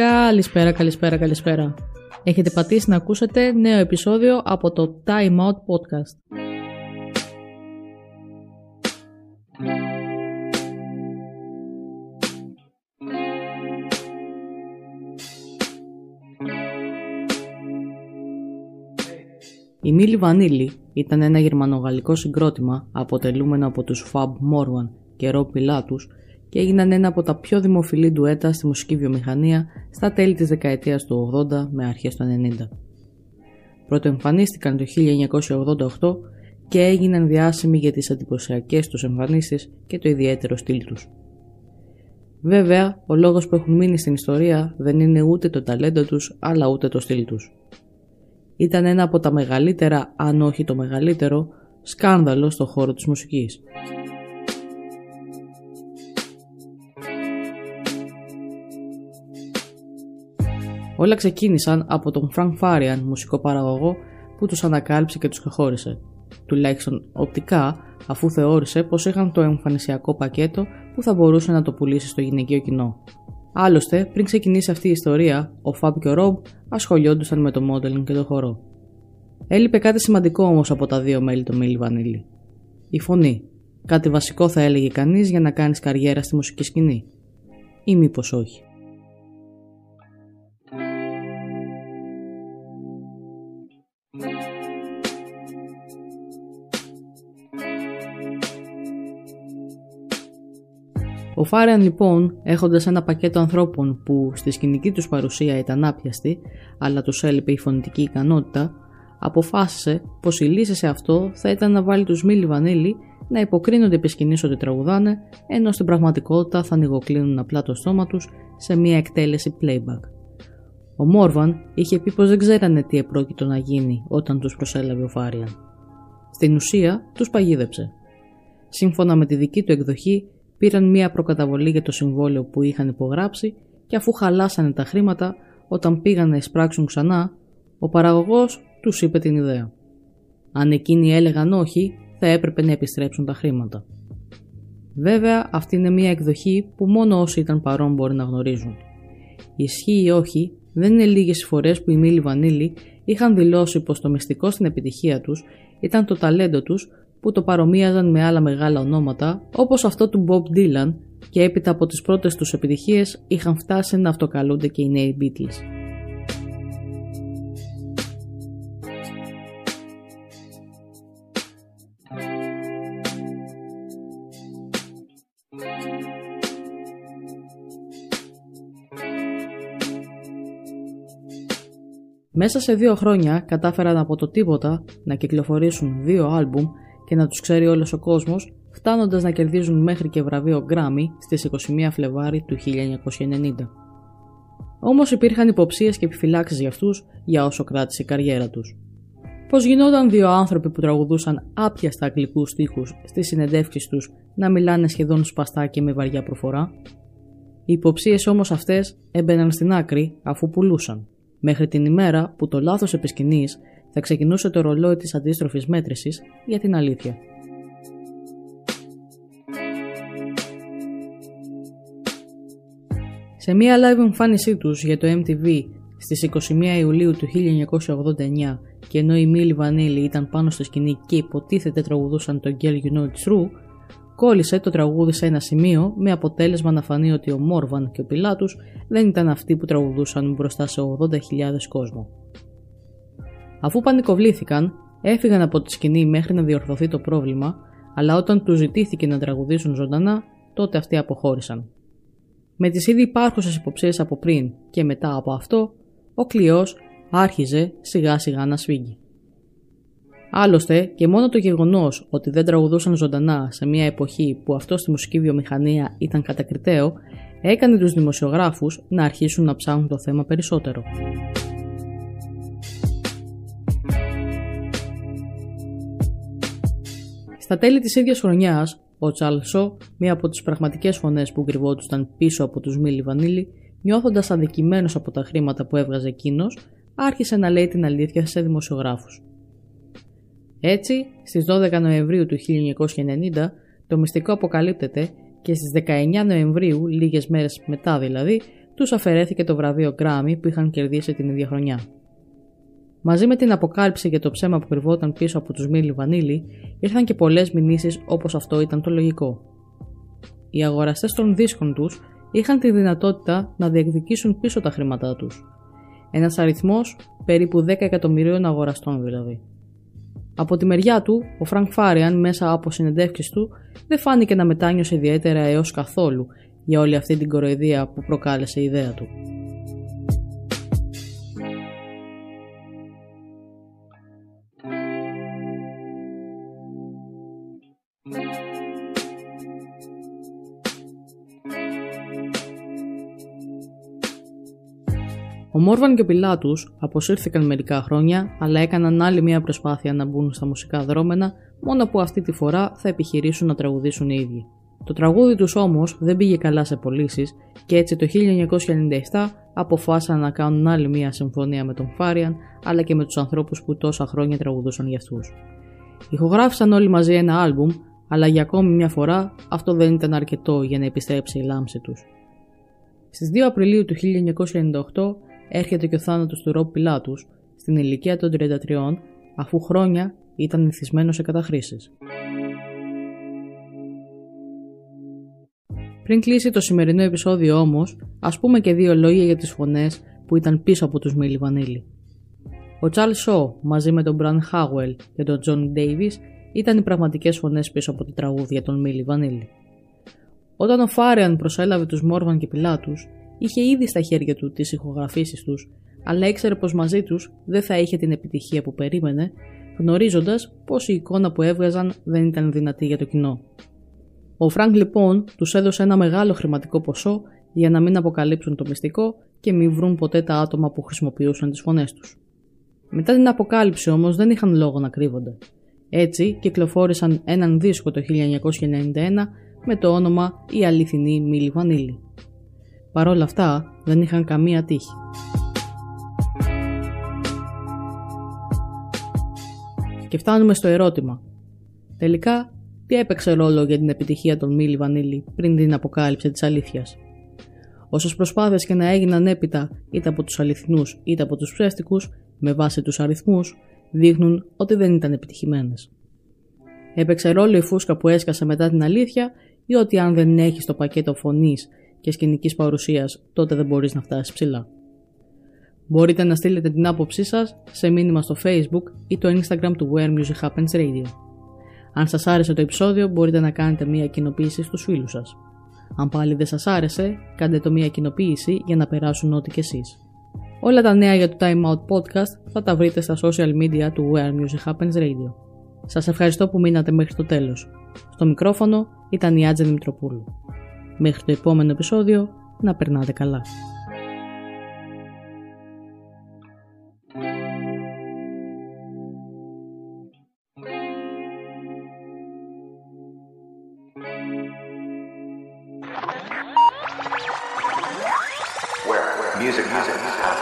Καλησπέρα, καλησπέρα, καλησπέρα. Έχετε πατήσει να ακούσετε νέο επεισόδιο από το Time Out Podcast. Η Μίλη Βανίλη ήταν ένα γερμανογαλλικό συγκρότημα αποτελούμενο από τους Fab Morvan και Rob Pilatus και έγιναν ένα από τα πιο δημοφιλή ντουέτα στη μουσική βιομηχανία στα τέλη της δεκαετίας του 80 με αρχές του 90. Πρώτο εμφανίστηκαν το 1988 και έγιναν διάσημοι για τις εντυπωσιακές τους εμφανίσεις και το ιδιαίτερο στυλ τους. Βέβαια, ο λόγος που έχουν μείνει στην ιστορία δεν είναι ούτε το ταλέντο τους αλλά ούτε το στυλ τους. Ήταν ένα από τα μεγαλύτερα, αν όχι το μεγαλύτερο, σκάνδαλο στον χώρο της μουσικής. Όλα ξεκίνησαν από τον Frank Farian, μουσικό παραγωγό, που τους ανακάλυψε και τους ξεχώρισε. Τουλάχιστον οπτικά, αφού θεώρησε πως είχαν το εμφανισιακό πακέτο που θα μπορούσε να το πουλήσει στο γυναικείο κοινό. Άλλωστε, πριν ξεκινήσει αυτή η ιστορία, ο Φαμπ και ο Ρομπ ασχολιόντουσαν με το modeling και το χορό. Έλειπε κάτι σημαντικό όμως από τα δύο μέλη του Μίλι Βανίλη. Η φωνή. Κάτι βασικό θα έλεγε κανείς για να κάνεις καριέρα στη μουσική σκηνή. Ή μήπως όχι. Ο Φάριαν λοιπόν, έχοντας ένα πακέτο ανθρώπων που στη σκηνική τους παρουσία ήταν άπιαστοι, αλλά τους έλειπε η φωνητική ικανότητα, αποφάσισε πως η λύση σε αυτό θα ήταν να βάλει τους Μίλι Βανίλη να υποκρίνονται επί σκηνής ότι τραγουδάνε, ενώ στην πραγματικότητα θα ανοιγοκλίνουν απλά το στόμα τους σε μια εκτέλεση playback. Ο Μόρβαν είχε πει πως δεν ξέρανε τι επρόκειτο να γίνει όταν τους προσέλαβε ο Φάριαν. Στην ουσία, τους παγίδεψε. Σύμφωνα με τη δική του εκδοχή, πήραν μία προκαταβολή για το συμβόλαιο που είχαν υπογράψει και αφού χαλάσανε τα χρήματα, όταν πήγαν να εισπράξουν ξανά, ο παραγωγός τους είπε την ιδέα. Αν εκείνοι έλεγαν όχι, θα έπρεπε να επιστρέψουν τα χρήματα. Βέβαια, αυτή είναι μία εκδοχή που μόνο όσοι ήταν παρόν μπορεί να γνωρίζουν. Ισχύει ή όχι, δεν είναι λίγες οι φορές που οι Μίλι Βανίλη είχαν δηλώσει πως το μυστικό στην επιτυχία τους ήταν το ταλέντο τους που το παρομοίαζαν με άλλα μεγάλα ονόματα όπως αυτό του Bob Dylan και έπειτα από τις πρώτες τους επιτυχίες είχαν φτάσει να αυτοκαλούνται και οι νέοι Beatles. Μέσα σε δύο χρόνια κατάφεραν από το τίποτα να κυκλοφορήσουν δύο άλμπουμ και να τους ξέρει όλος ο κόσμος, φτάνοντας να κερδίζουν μέχρι και βραβείο Grammy στις 21 Φλεβάρι του 1990. Όμως υπήρχαν υποψίες και επιφυλάξεις για αυτούς για όσο κράτησε η καριέρα τους. Πώς γινόταν δύο άνθρωποι που τραγουδούσαν άπιαστα αγγλικούς στίχους στις συνεντεύξεις τους να μιλάνε σχεδόν σπαστά και με βαριά προφορά; Οι υποψίες όμως αυτές έμπαιναν στην άκρη αφού πουλούσαν, μέχρι την ημέρα που το λάθος επισκηνής θα ξεκινούσε το ρολόι της αντίστροφης μέτρησης για την αλήθεια. Σε μία live εμφάνισή τους για το MTV στις 21 Ιουλίου του 1989 και ενώ η Μίλη Βανίλη ήταν πάνω στο σκηνή και υποτίθεται τραγουδούσαν το Girl You Know It's True, κόλλησε το τραγούδι σε ένα σημείο με αποτέλεσμα να φανεί ότι ο Μόρβαν και ο Πιλάτους δεν ήταν αυτοί που τραγουδούσαν μπροστά σε 80.000 κόσμο. Αφού πανικοβλήθηκαν, έφυγαν από τη σκηνή μέχρι να διορθωθεί το πρόβλημα, αλλά όταν τους ζητήθηκε να τραγουδήσουν ζωντανά, τότε αυτοί αποχώρησαν. Με τις ήδη υπάρχουσες υποψίες από πριν και μετά από αυτό, ο κλειός άρχιζε σιγά σιγά να σφίγγει. Άλλωστε και μόνο το γεγονός ότι δεν τραγουδούσαν ζωντανά σε μια εποχή που αυτό στη μουσική βιομηχανία ήταν κατακριτέο, έκανε τους δημοσιογράφους να αρχίσουν να ψάχνουν το θέμα περισσότερο. Στα τέλη της ίδιας χρονιάς, ο Τσάλσο, μία από τις πραγματικές φωνές που κρυβόντουσαν πίσω από τους Μίλι Βανίλη, νιώθοντας αδικημένος από τα χρήματα που έβγαζε εκείνος, άρχισε να λέει την αλήθεια σε δημοσιογράφους. Έτσι, στις 12 Νοεμβρίου του 1990, το μυστικό αποκαλύπτεται και στις 19 Νοεμβρίου, λίγες μέρες μετά δηλαδή, τους αφαιρέθηκε το βραβείο Grammy που είχαν κερδίσει την ίδια χρονιά. Μαζί με την αποκάλυψη για το ψέμα που κρυβόταν πίσω από τους Μίλι Βανίλη, ήρθαν και πολλές μηνύσεις όπως αυτό ήταν το λογικό. Οι αγοραστές των δίσκων τους είχαν τη δυνατότητα να διεκδικήσουν πίσω τα χρήματά τους. Ένας αριθμός περίπου 10 εκατομμυρίων αγοραστών δηλαδή. Από τη μεριά του, ο Φρανκ Φάριαν μέσα από συνεντεύξεις του δεν φάνηκε να μετάνιωσε ιδιαίτερα έως καθόλου για όλη αυτή την κοροϊδία που προκάλεσε η ιδέα του. Ο Μόρβαν και ο Πιλάτους αποσύρθηκαν μερικά χρόνια, αλλά έκαναν άλλη μια προσπάθεια να μπουν στα μουσικά δρόμενα, μόνο που αυτή τη φορά θα επιχειρήσουν να τραγουδήσουν οι ίδιοι. Το τραγούδι τους όμως δεν πήγε καλά σε πωλήσεις και έτσι το 1997 αποφάσισαν να κάνουν άλλη μια συμφωνία με τον Φάριαν αλλά και με τους ανθρώπους που τόσα χρόνια τραγουδούσαν για αυτούς. Ηχογράφησαν όλοι μαζί ένα άλμπουμ, αλλά για ακόμη μια φορά αυτό δεν ήταν αρκετό για να επιστρέψει η λάμψη τους. Στις 2 Απριλίου του 1998 έρχεται και ο θάνατος του Ρομπ Πιλάτους στην ηλικία των 33, αφού χρόνια ήταν εθισμένος σε καταχρήσεις. Πριν κλείσει το σημερινό επεισόδιο όμως, ας πούμε και δύο λόγια για τις φωνές που ήταν πίσω από τους Μίλι Βανίλι. Ο Τσαρλς Σο μαζί με τον Μπραντ Χάουελ και τον Τζον Ντέιβις ήταν οι πραγματικές φωνές πίσω από τα τραγούδια των Μίλι Βανίλι. Όταν ο Φάριαν προσέλαβε τους Μόρβαν και Πιλάτους, είχε ήδη στα χέρια του τις ηχογραφήσεις τους, αλλά ήξερε πως μαζί τους δεν θα είχε την επιτυχία που περίμενε, γνωρίζοντας πως η εικόνα που έβγαζαν δεν ήταν δυνατή για το κοινό. Ο Φρανκ λοιπόν τους έδωσε ένα μεγάλο χρηματικό ποσό για να μην αποκαλύψουν το μυστικό και μην βρουν ποτέ τα άτομα που χρησιμοποιούσαν τις φωνές τους. Μετά την αποκάλυψη όμως δεν είχαν λόγο να κρύβονται. Έτσι κυκλοφόρησαν έναν δίσκο το 1991 με το όνομα «Η αληθινή Μίλη Βανίλη». Παρόλα αυτά δεν είχαν καμία τύχη. Και φτάνουμε στο ερώτημα. Τελικά, τι έπαιξε ρόλο για την επιτυχία των Μίλι Βανίλη πριν την αποκάλυψη της αλήθειας; Όσες προσπάθειες και να έγιναν έπειτα είτε από τους αληθινούς είτε από τους ψεύτικους με βάση τους αριθμούς δείχνουν ότι δεν ήταν επιτυχημένες. Έπαιξε ρόλο η φούσκα που έσκασε μετά την αλήθεια ή ότι αν δεν έχεις το πακέτο φωνής και σκηνικής παρουσίας, τότε δεν μπορείς να φτάσεις ψηλά. Μπορείτε να στείλετε την άποψή σας σε μήνυμα στο Facebook ή το Instagram του Where Music Happens Radio. Αν σας άρεσε το επεισόδιο, μπορείτε να κάνετε μία κοινοποίηση στους φίλους σας. Αν πάλι δεν σας άρεσε, κάντε το μία κοινοποίηση για να περάσουν ό,τι κι εσείς. Όλα τα νέα για το Time Out Podcast θα τα βρείτε στα social media του Where Music Happens Radio. Σας ευχαριστώ που μείνατε μέχρι το τέλος. Στο μικρόφωνο ήταν η Άτζελη Μητροπούλου. Μέχρι το επόμενο επεισόδιο, να περνάτε καλά. Where; Music happens.